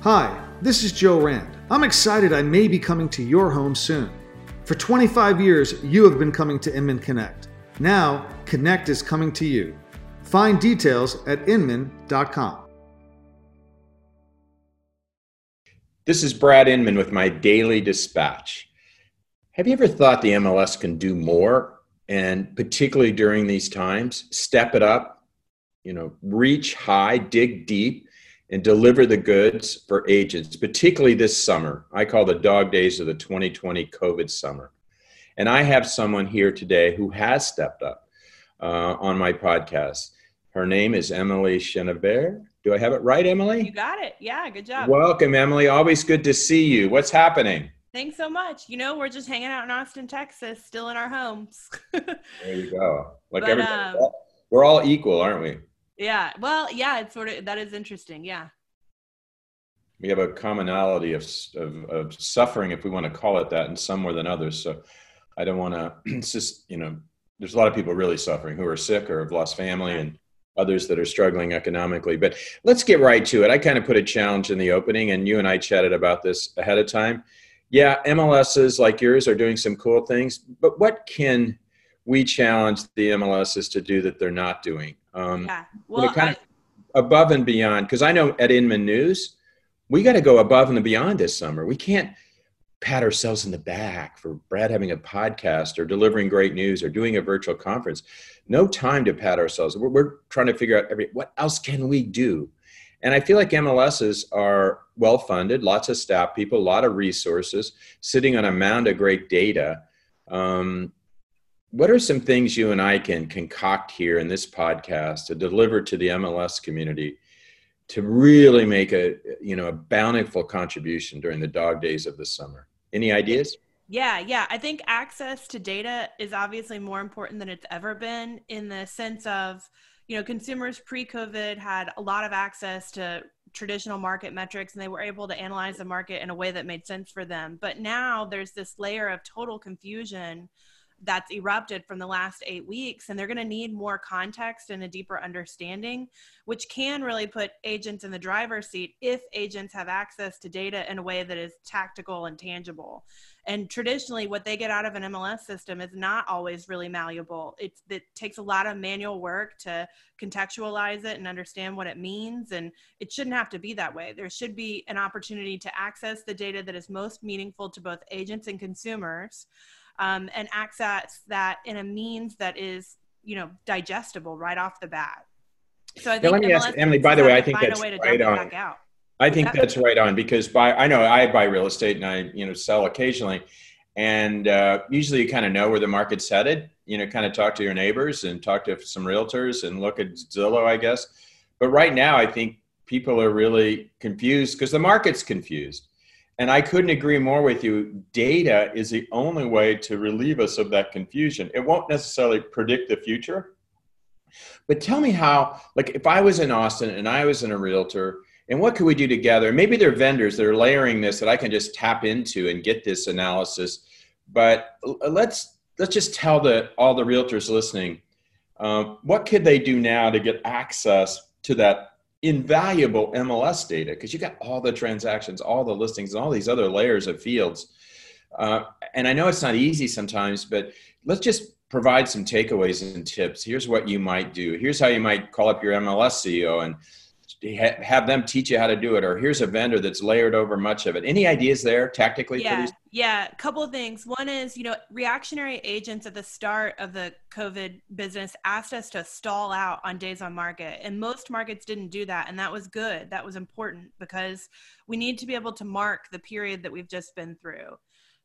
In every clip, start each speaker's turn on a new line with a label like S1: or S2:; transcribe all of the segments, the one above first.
S1: Hi, this is Joe Rand. I'm excited I may be coming to your home soon. For 25 years, you have been coming to Inman Connect. Now, Connect is coming to you. Find details at inman.com.
S2: This is Brad Inman with my daily dispatch. Have you ever thought the MLS can do more? And particularly during these times, step it up, you know, reach high, dig deep, and deliver the goods for agents, particularly this summer. I call the dog days of the 2020 COVID summer. And I have someone here today who has stepped up uh, on my podcast. Her name is Emily Chenevert. Do I have it right, Emily?
S3: You got it. Yeah, good job.
S2: Welcome, Emily. Always good to see you. What's happening?
S3: Thanks so much. You know, we're just hanging out in Austin, Texas, still in our homes.
S2: there you go. Like but, everybody, um, we're all equal, aren't we?
S3: Yeah. Well, yeah, it's sort of that is interesting. Yeah.
S2: We have a commonality of, of, of suffering, if we want to call it that, in some more than others. So I don't want to, it's just, you know, there's a lot of people really suffering who are sick or have lost family and others that are struggling economically. But let's get right to it. I kind of put a challenge in the opening, and you and I chatted about this ahead of time. Yeah, MLSs like yours are doing some cool things, but what can we challenge the MLSs to do that they're not doing? Um, yeah. Well, you know, kind I, of above and beyond. Because I know at Inman News, we got to go above and beyond this summer. We can't pat ourselves in the back for Brad having a podcast or delivering great news or doing a virtual conference. No time to pat ourselves. We're, we're trying to figure out every what else can we do. And I feel like MLSs are well funded, lots of staff people, a lot of resources, sitting on a mound of great data. Um, what are some things you and I can concoct here in this podcast to deliver to the MLS community to really make a you know a bountiful contribution during the dog days of the summer? Any ideas?
S3: Yeah, yeah. I think access to data is obviously more important than it's ever been in the sense of, you know, consumers pre COVID had a lot of access to traditional market metrics and they were able to analyze the market in a way that made sense for them. But now there's this layer of total confusion that's erupted from the last eight weeks and they're going to need more context and a deeper understanding which can really put agents in the driver's seat if agents have access to data in a way that is tactical and tangible. And traditionally what they get out of an mls system is not always really malleable. It's, it takes a lot of manual work to contextualize it and understand what it means and it shouldn't have to be that way. There should be an opportunity to access the data that is most meaningful to both agents and consumers um, and access that in a means that is you know digestible right off the bat.
S2: So I think now, let me ask Emily. By the way, I think that's right on. I think that's right on because by I know I buy real estate and I you know sell occasionally, and uh, usually you kind of know where the market's headed. You know, kind of talk to your neighbors and talk to some realtors and look at Zillow, I guess. But right now, I think people are really confused because the market's confused. And I couldn't agree more with you. Data is the only way to relieve us of that confusion. It won't necessarily predict the future. But tell me how, like, if I was in Austin and I was in a realtor, and what could we do together? Maybe there are vendors that are layering this that I can just tap into and get this analysis. But let's let's just tell the all the realtors listening, um, what could they do now to get access to that invaluable MLS data because you got all the transactions, all the listings, and all these other layers of fields. Uh, and I know it's not easy sometimes, but let's just provide some takeaways and tips. Here's what you might do. Here's how you might call up your MLS CEO and have them teach you how to do it or here's a vendor that's layered over much of it. Any ideas there tactically
S3: yeah yeah a couple of things. One is you know reactionary agents at the start of the covid business asked us to stall out on days on market and most markets didn't do that and that was good. That was important because we need to be able to mark the period that we've just been through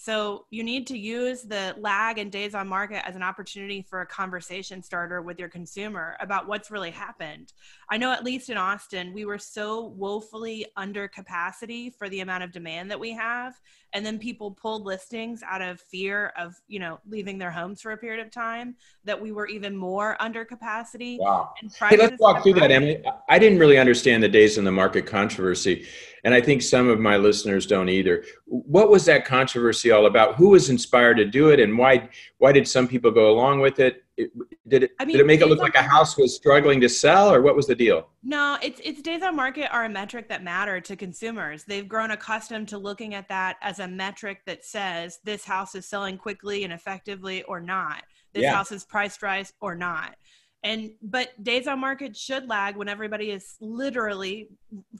S3: so you need to use the lag and days on market as an opportunity for a conversation starter with your consumer about what's really happened. I know at least in Austin, we were so woefully under capacity for the amount of demand that we have. And then people pulled listings out of fear of, you know, leaving their homes for a period of time that we were even more under capacity.
S2: Wow. Hey, let's walk through that, Emily. I didn't really understand the days in the market controversy. And I think some of my listeners don't either. What was that controversy all about? Who was inspired to do it and why why did some people go along with it? it, did it I mean, did it make it look like a house was struggling to sell, or what was the deal?
S3: No, it's it's days on market are a metric that matter to consumers. They've grown accustomed to looking at that as a metric that says this house is selling quickly and effectively or not. This yeah. house is priced right or not and but days on market should lag when everybody is literally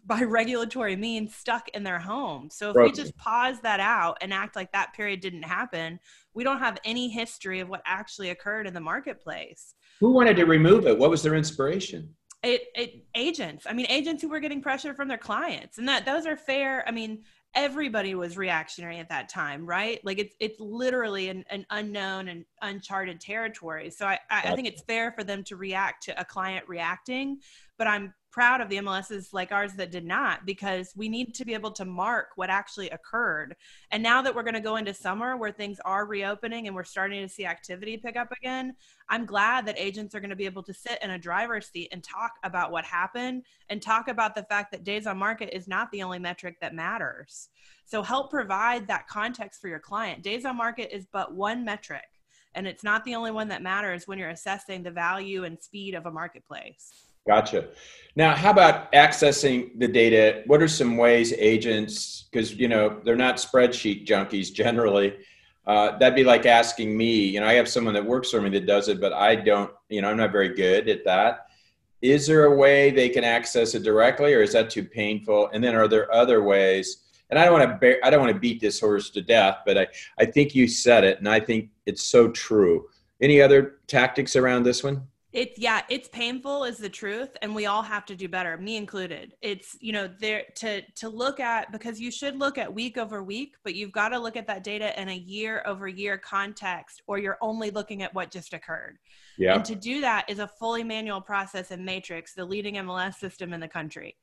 S3: by regulatory means stuck in their home. So if right. we just pause that out and act like that period didn't happen we don't have any history of what actually occurred in the marketplace.
S2: Who wanted to remove it? What was their inspiration?
S3: It, it agents. I mean agents who were getting pressure from their clients. And that those are fair i mean everybody was reactionary at that time, right? Like it's it's literally an, an unknown and uncharted territory. So I, I, I think it's fair for them to react to a client reacting, but I'm proud of the MLSs like ours that did not because we need to be able to mark what actually occurred. And now that we're going to go into summer where things are reopening and we're starting to see activity pick up again, I'm glad that agents are going to be able to sit in a driver's seat and talk about what happened and talk about the fact that days on market is not the only metric that matters. So help provide that context for your client. Days on market is but one metric and it's not the only one that matters when you're assessing the value and speed of a marketplace.
S2: Gotcha. Now, how about accessing the data? What are some ways agents, because you know they're not spreadsheet junkies generally. Uh, that'd be like asking me. You know, I have someone that works for me that does it, but I don't. You know, I'm not very good at that. Is there a way they can access it directly, or is that too painful? And then, are there other ways? And I don't want to. Bear, I don't want to beat this horse to death, but I, I think you said it, and I think it's so true. Any other tactics around this one?
S3: It's yeah it's painful is the truth and we all have to do better me included. It's you know there to to look at because you should look at week over week but you've got to look at that data in a year over year context or you're only looking at what just occurred. Yeah. And to do that is a fully manual process in matrix the leading mls system in the country.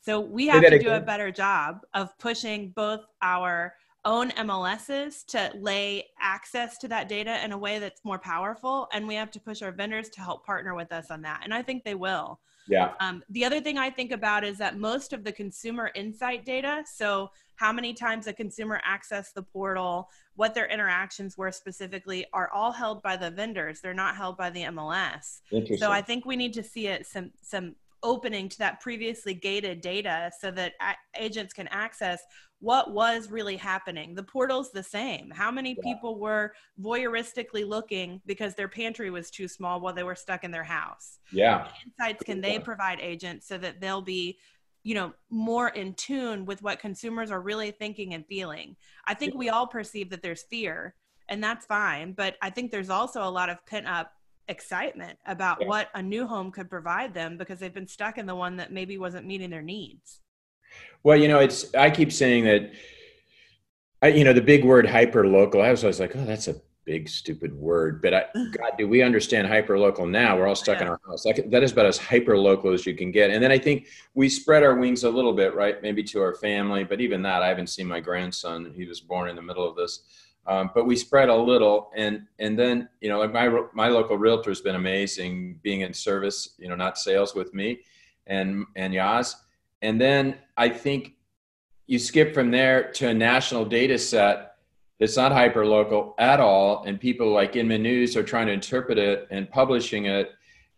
S3: So we have to do a better job of pushing both our own MLSs to lay access to that data in a way that's more powerful. And we have to push our vendors to help partner with us on that. And I think they will.
S2: Yeah.
S3: Um, the other thing I think about is that most of the consumer insight data, so how many times a consumer accessed the portal, what their interactions were specifically, are all held by the vendors. They're not held by the MLS. So I think we need to see it some some opening to that previously gated data so that agents can access what was really happening. The portal's the same. How many yeah. people were voyeuristically looking because their pantry was too small while they were stuck in their house?
S2: Yeah.
S3: What insights can they provide agents so that they'll be you know more in tune with what consumers are really thinking and feeling i think we all perceive that there's fear and that's fine but i think there's also a lot of pent up excitement about yeah. what a new home could provide them because they've been stuck in the one that maybe wasn't meeting their needs.
S2: Well, you know, it's I keep saying that I, you know, the big word hyper local. I was always like, oh, that's a big stupid word. But I, God, do we understand hyper local now? We're all stuck yeah. in our house. Like, that is about as hyper local as you can get. And then I think we spread our wings a little bit, right? Maybe to our family, but even that, I haven't seen my grandson. He was born in the middle of this. Um, but we spread a little, and and then you know, like my my local realtor has been amazing, being in service, you know, not sales with me, and and Yaz, and then I think you skip from there to a national data set that's not hyper local at all, and people like Inman News are trying to interpret it and publishing it.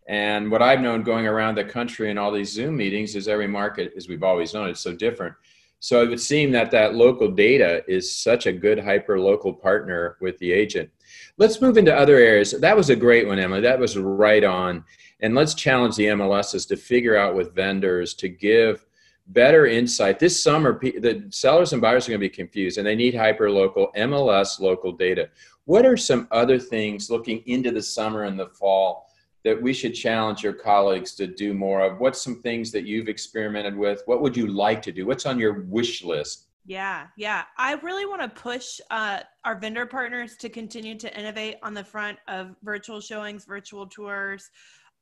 S2: And what I've known going around the country in all these Zoom meetings is every market, as we've always known, it's so different. So it would seem that that local data is such a good hyper local partner with the agent. Let's move into other areas. That was a great one, Emily. That was right on. And let's challenge the MLSs to figure out with vendors to give better insight. This summer, the sellers and buyers are going to be confused and they need hyper local MLS local data. What are some other things looking into the summer and the fall that we should challenge your colleagues to do more of? What's some things that you've experimented with? What would you like to do? What's on your wish list?
S3: Yeah, yeah. I really want to push uh, our vendor partners to continue to innovate on the front of virtual showings, virtual tours,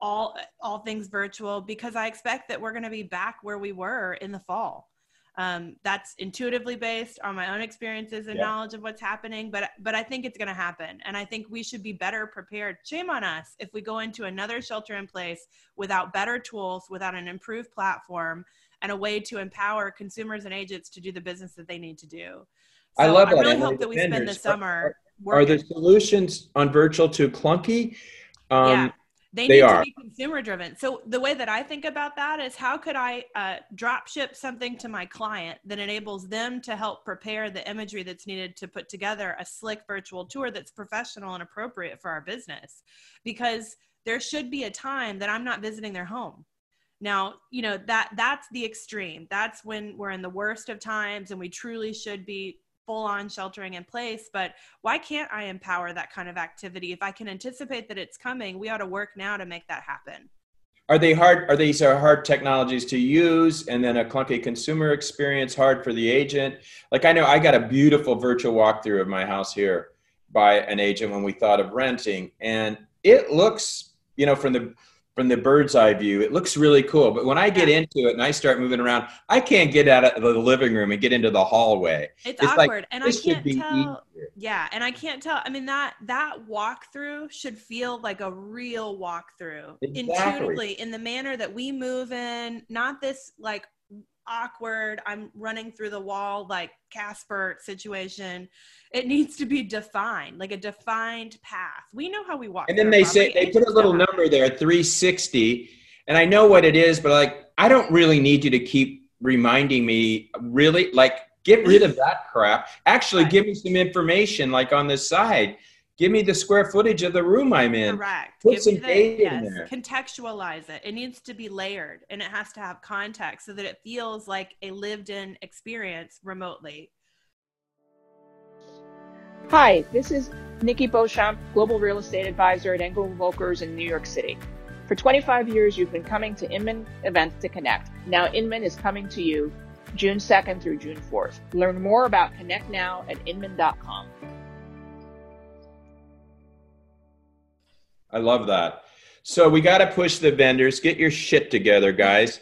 S3: all all things virtual, because I expect that we're going to be back where we were in the fall um, that's intuitively based on my own experiences and yeah. knowledge of what's happening but but i think it's going to happen and i think we should be better prepared shame on us if we go into another shelter in place without better tools without an improved platform and a way to empower consumers and agents to do the business that they need to do
S2: so i love that.
S3: i really hope that we spend the summer
S2: are, are the solutions on virtual too clunky
S3: Um, yeah. They, they need are. to be consumer driven. So the way that I think about that is how could I uh, drop ship something to my client that enables them to help prepare the imagery that's needed to put together a slick virtual tour that's professional and appropriate for our business? Because there should be a time that I'm not visiting their home. Now, you know, that that's the extreme. That's when we're in the worst of times and we truly should be full on sheltering in place but why can't i empower that kind of activity? If i can anticipate that it's coming we ought to work now to make that happen.
S2: Are they hard are these are hard technologies to use and then a clunky consumer experience hard for the agent? Like i know i got a beautiful virtual walkthrough of my house here by an agent when we thought of renting and it looks you know from the from the bird's eye view, it looks really cool. But when I get into it and I start moving around, I can't get out of the living room and get into the hallway.
S3: It's, it's awkward, like, and I can't tell. Easier. Yeah, and I can't tell. I mean that that walkthrough should feel like a real walkthrough, exactly. intuitively, in the manner that we move in. Not this like awkward. I'm running through the wall like Casper situation it needs to be defined, like a defined path. We know how we walk.
S2: And then they say they put a little number there, 360. And I know what it is, but like I don't really need you to keep reminding me really like get rid of that crap. Actually give me some information like on the side. Give me the square footage of the room I'm in.
S3: Correct.
S2: Put
S3: give
S2: some the, data yes,
S3: in there. Contextualize it. It needs to be layered and it has to have context so that it feels like a lived in experience remotely
S4: Hi, this is Nikki Beauchamp, Global Real Estate Advisor at Engel Volkers in New York City. For 25 years, you've been coming to Inman events to connect. Now Inman is coming to you June 2nd through June 4th. Learn more about Connect Now at inman.com.
S2: I love that. So we got to push the vendors. Get your shit together, guys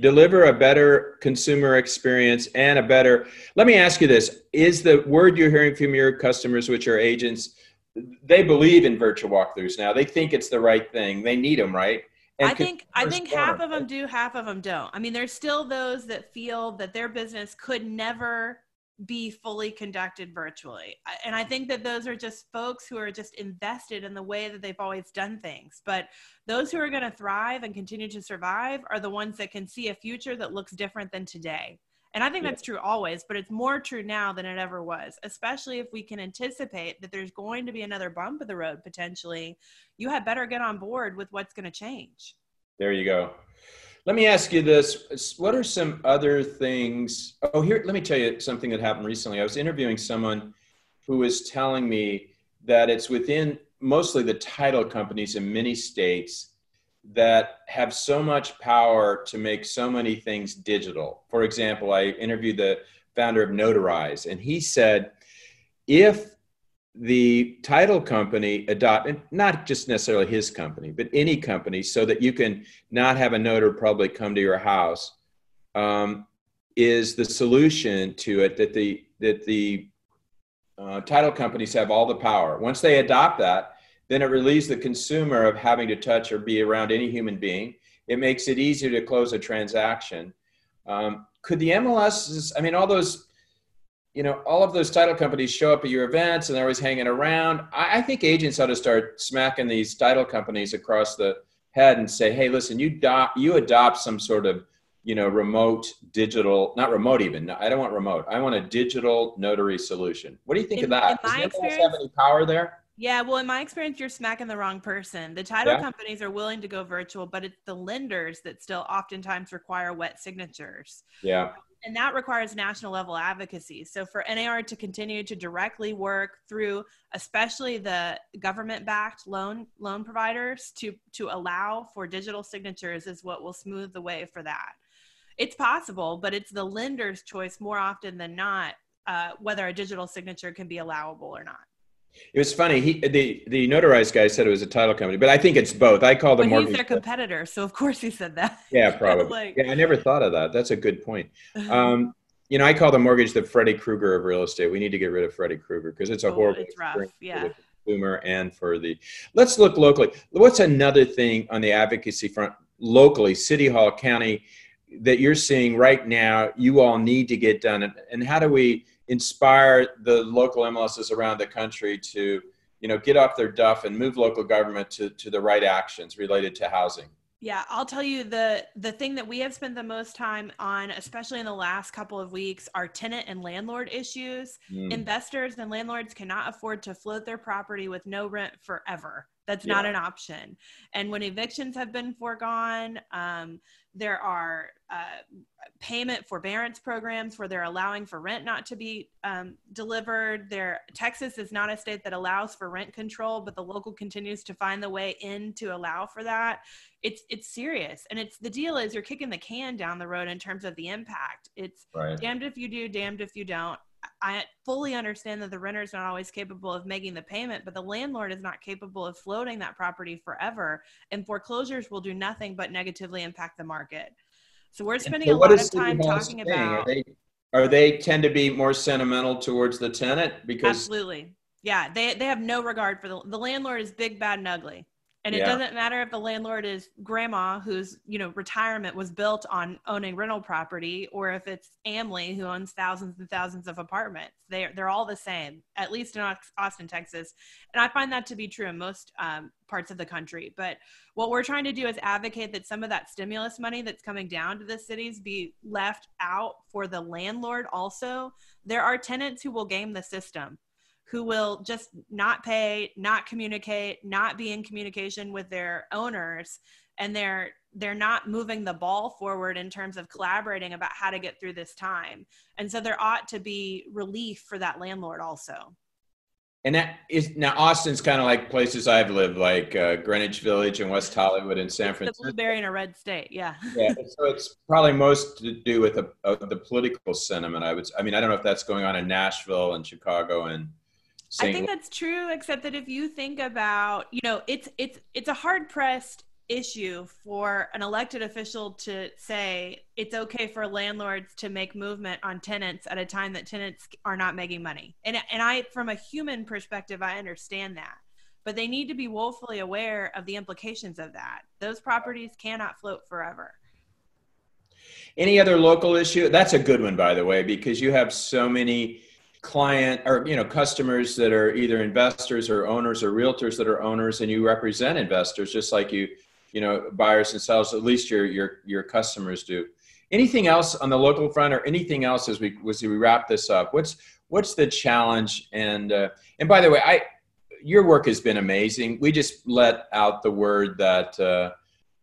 S2: deliver a better consumer experience and a better let me ask you this is the word you're hearing from your customers which are agents they believe in virtual walkthroughs now they think it's the right thing they need them right
S3: and I think I think half of them do, half of them don't. I mean, there's still those that feel that their business could never be fully conducted virtually. And I think that those are just folks who are just invested in the way that they've always done things. But those who are going to thrive and continue to survive are the ones that can see a future that looks different than today. And I think yeah. that's true always, but it's more true now than it ever was, especially if we can anticipate that there's going to be another bump of the road potentially. You had better get on board with what's going to change.
S2: There you go. Let me ask you this. What are some other things? Oh, here, let me tell you something that happened recently. I was interviewing someone who was telling me that it's within mostly the title companies in many states that have so much power to make so many things digital. For example, I interviewed the founder of Notarize, and he said, if the title company adopt not just necessarily his company but any company so that you can not have a notary public come to your house um, is the solution to it that the that the uh, title companies have all the power. Once they adopt that then it relieves the consumer of having to touch or be around any human being. It makes it easier to close a transaction. Um, could the mls i mean all those you know, all of those title companies show up at your events and they're always hanging around. I, I, think agents ought to start smacking these title companies across the head and say, hey, listen, you, do- you adopt some sort of, you know, remote digital, not remote even. I don't want remote. I want a digital notary solution. What do you think in, of that? Does the have any power there?
S3: Yeah, well, in my experience, you're smacking the wrong person. The title yeah. companies are willing to go virtual, but it's the lenders that still oftentimes require wet signatures.
S2: Yeah
S3: and that requires national level advocacy. So for NAR to continue to directly work through, especially the government-backed loan loan providers, to to allow for digital signatures is what will smooth the way for that. It's possible, but it's the lender's choice more often than not uh, whether a digital signature can be allowable or not.
S2: It was funny. He the the notarized guy said it was a title company, but I think it's both. I call them.
S3: Well, he's their competitor, so of course he said that.
S2: Yeah, probably. like, yeah, I never thought of that. That's a good point. Um, you know, I call the mortgage the Freddy Krueger of real estate. We need to get rid of Freddy Krueger because it's a oh, horrible.
S3: It's rough. Yeah.
S2: For the consumer and for the. Let's look locally. What's another thing on the advocacy front locally, City Hall, County, that you're seeing right now? You all need to get done, and how do we? Inspire the local MLSs around the country to you know, get off their duff and move local government to, to the right actions related to housing.
S3: Yeah, I'll tell you the the thing that we have spent the most time on, especially in the last couple of weeks, are tenant and landlord issues. Mm. Investors and landlords cannot afford to float their property with no rent forever. That's yeah. not an option. And when evictions have been foregone, um, there are uh, payment forbearance programs where they're allowing for rent not to be um, delivered. There, Texas is not a state that allows for rent control, but the local continues to find the way in to allow for that. It's it's serious, and it's the deal is you're kicking the can down the road in terms of the impact. It's right. damned if you do, damned if you don't. I fully understand that the renter is not always capable of making the payment, but the landlord is not capable of floating that property forever. And foreclosures will do nothing but negatively impact the market. So we're spending so a lot of time talking about.
S2: Are they, are they tend to be more sentimental towards the tenant because
S3: absolutely, yeah. They they have no regard for the the landlord is big, bad, and ugly. And it yeah. doesn't matter if the landlord is grandma whose, you know, retirement was built on owning rental property or if it's AMLI who owns thousands and thousands of apartments. They're, they're all the same, at least in Austin, Texas. And I find that to be true in most um, parts of the country. But what we're trying to do is advocate that some of that stimulus money that's coming down to the cities be left out for the landlord also. There are tenants who will game the system who will just not pay, not communicate, not be in communication with their owners and they're they're not moving the ball forward in terms of collaborating about how to get through this time. And so there ought to be relief for that landlord also.
S2: And that is now Austin's kind of like places I've lived, like uh, Greenwich Village and West Hollywood and San Francisco.
S3: The blueberry in a red state, yeah.
S2: yeah, so it's probably most to do with the, the political sentiment. I would, I mean, I don't know if that's going on in Nashville and Chicago and
S3: I think that's true, except that if you think about, you know, it's it's it's a hard pressed issue for an elected official to say it's okay for landlords to make movement on tenants at a time that tenants are not making money. And and I from a human perspective I understand that. But they need to be woefully aware of the implications of that. Those properties cannot float forever.
S2: Any other local issue? That's a good one by the way because you have so many client or you know customers that are either investors or owners or realtors that are owners and you represent investors just like you you know buyers and sellers at least your your your customers do. Anything else on the local front or anything else as we as we wrap this up? What's what's the challenge? And uh, and by the way i your work has been amazing. We just let out the word that uh,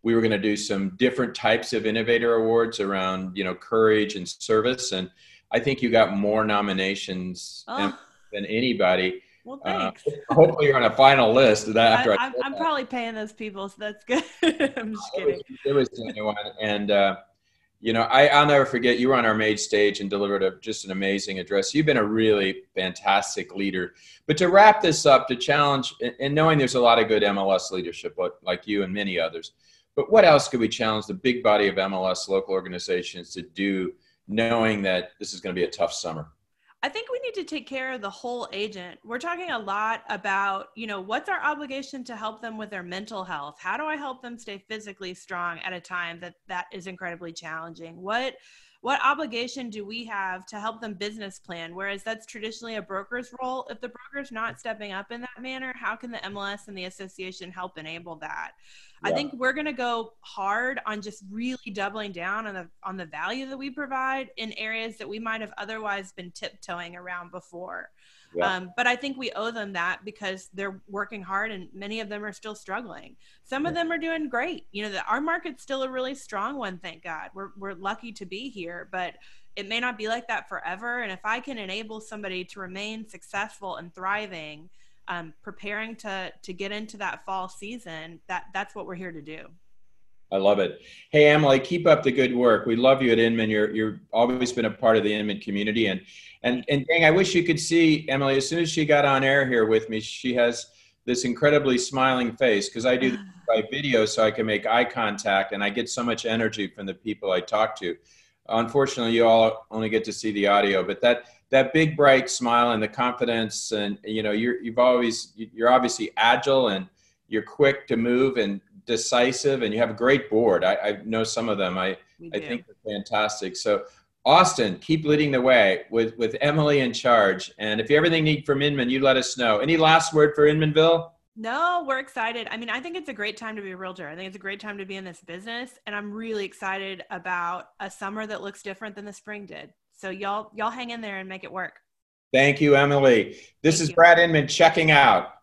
S2: we were going to do some different types of innovator awards around you know courage and service. And I think you got more nominations oh. than anybody.
S3: Well, uh, thanks.
S2: Uh, hopefully, you're on a final list. That after
S3: I, am probably paying those people, so that's good. I'm just kidding.
S2: It was, it was genuine, and uh, you know, I, I'll never forget. You were on our main stage and delivered a, just an amazing address. You've been a really fantastic leader. But to wrap this up, to challenge, and knowing there's a lot of good MLS leadership, like you and many others, but what else could we challenge the big body of MLS local organizations to do? Knowing that this is going to be a tough summer?
S3: I think we need to take care of the whole agent. We're talking a lot about, you know, what's our obligation to help them with their mental health? How do I help them stay physically strong at a time that that is incredibly challenging? What what obligation do we have to help them business plan whereas that's traditionally a broker's role if the broker's not stepping up in that manner how can the mls and the association help enable that yeah. i think we're going to go hard on just really doubling down on the on the value that we provide in areas that we might have otherwise been tiptoeing around before yeah. Um, but I think we owe them that because they're working hard and many of them are still struggling. Some of them are doing great. You know, the, our market's still a really strong one, thank God. We're, we're lucky to be here, but it may not be like that forever. And if I can enable somebody to remain successful and thriving, um, preparing to, to get into that fall season, that, that's what we're here to do.
S2: I love it. Hey, Emily, keep up the good work. We love you at Inman. You're you're always been a part of the Inman community, and and and dang, I wish you could see Emily. As soon as she got on air here with me, she has this incredibly smiling face because I do by video, so I can make eye contact, and I get so much energy from the people I talk to. Unfortunately, you all only get to see the audio, but that that big bright smile and the confidence, and you know, you're you've always you're obviously agile and you're quick to move and decisive and you have a great board. I, I know some of them. I, I think they're fantastic. So Austin, keep leading the way with, with Emily in charge. And if you have anything need from Inman, you let us know. Any last word for Inmanville?
S3: No, we're excited. I mean, I think it's a great time to be a realtor. I think it's a great time to be in this business, and I'm really excited about a summer that looks different than the spring did. So y'all, y'all hang in there and make it work.
S2: Thank you, Emily. This Thank is you. Brad Inman checking out.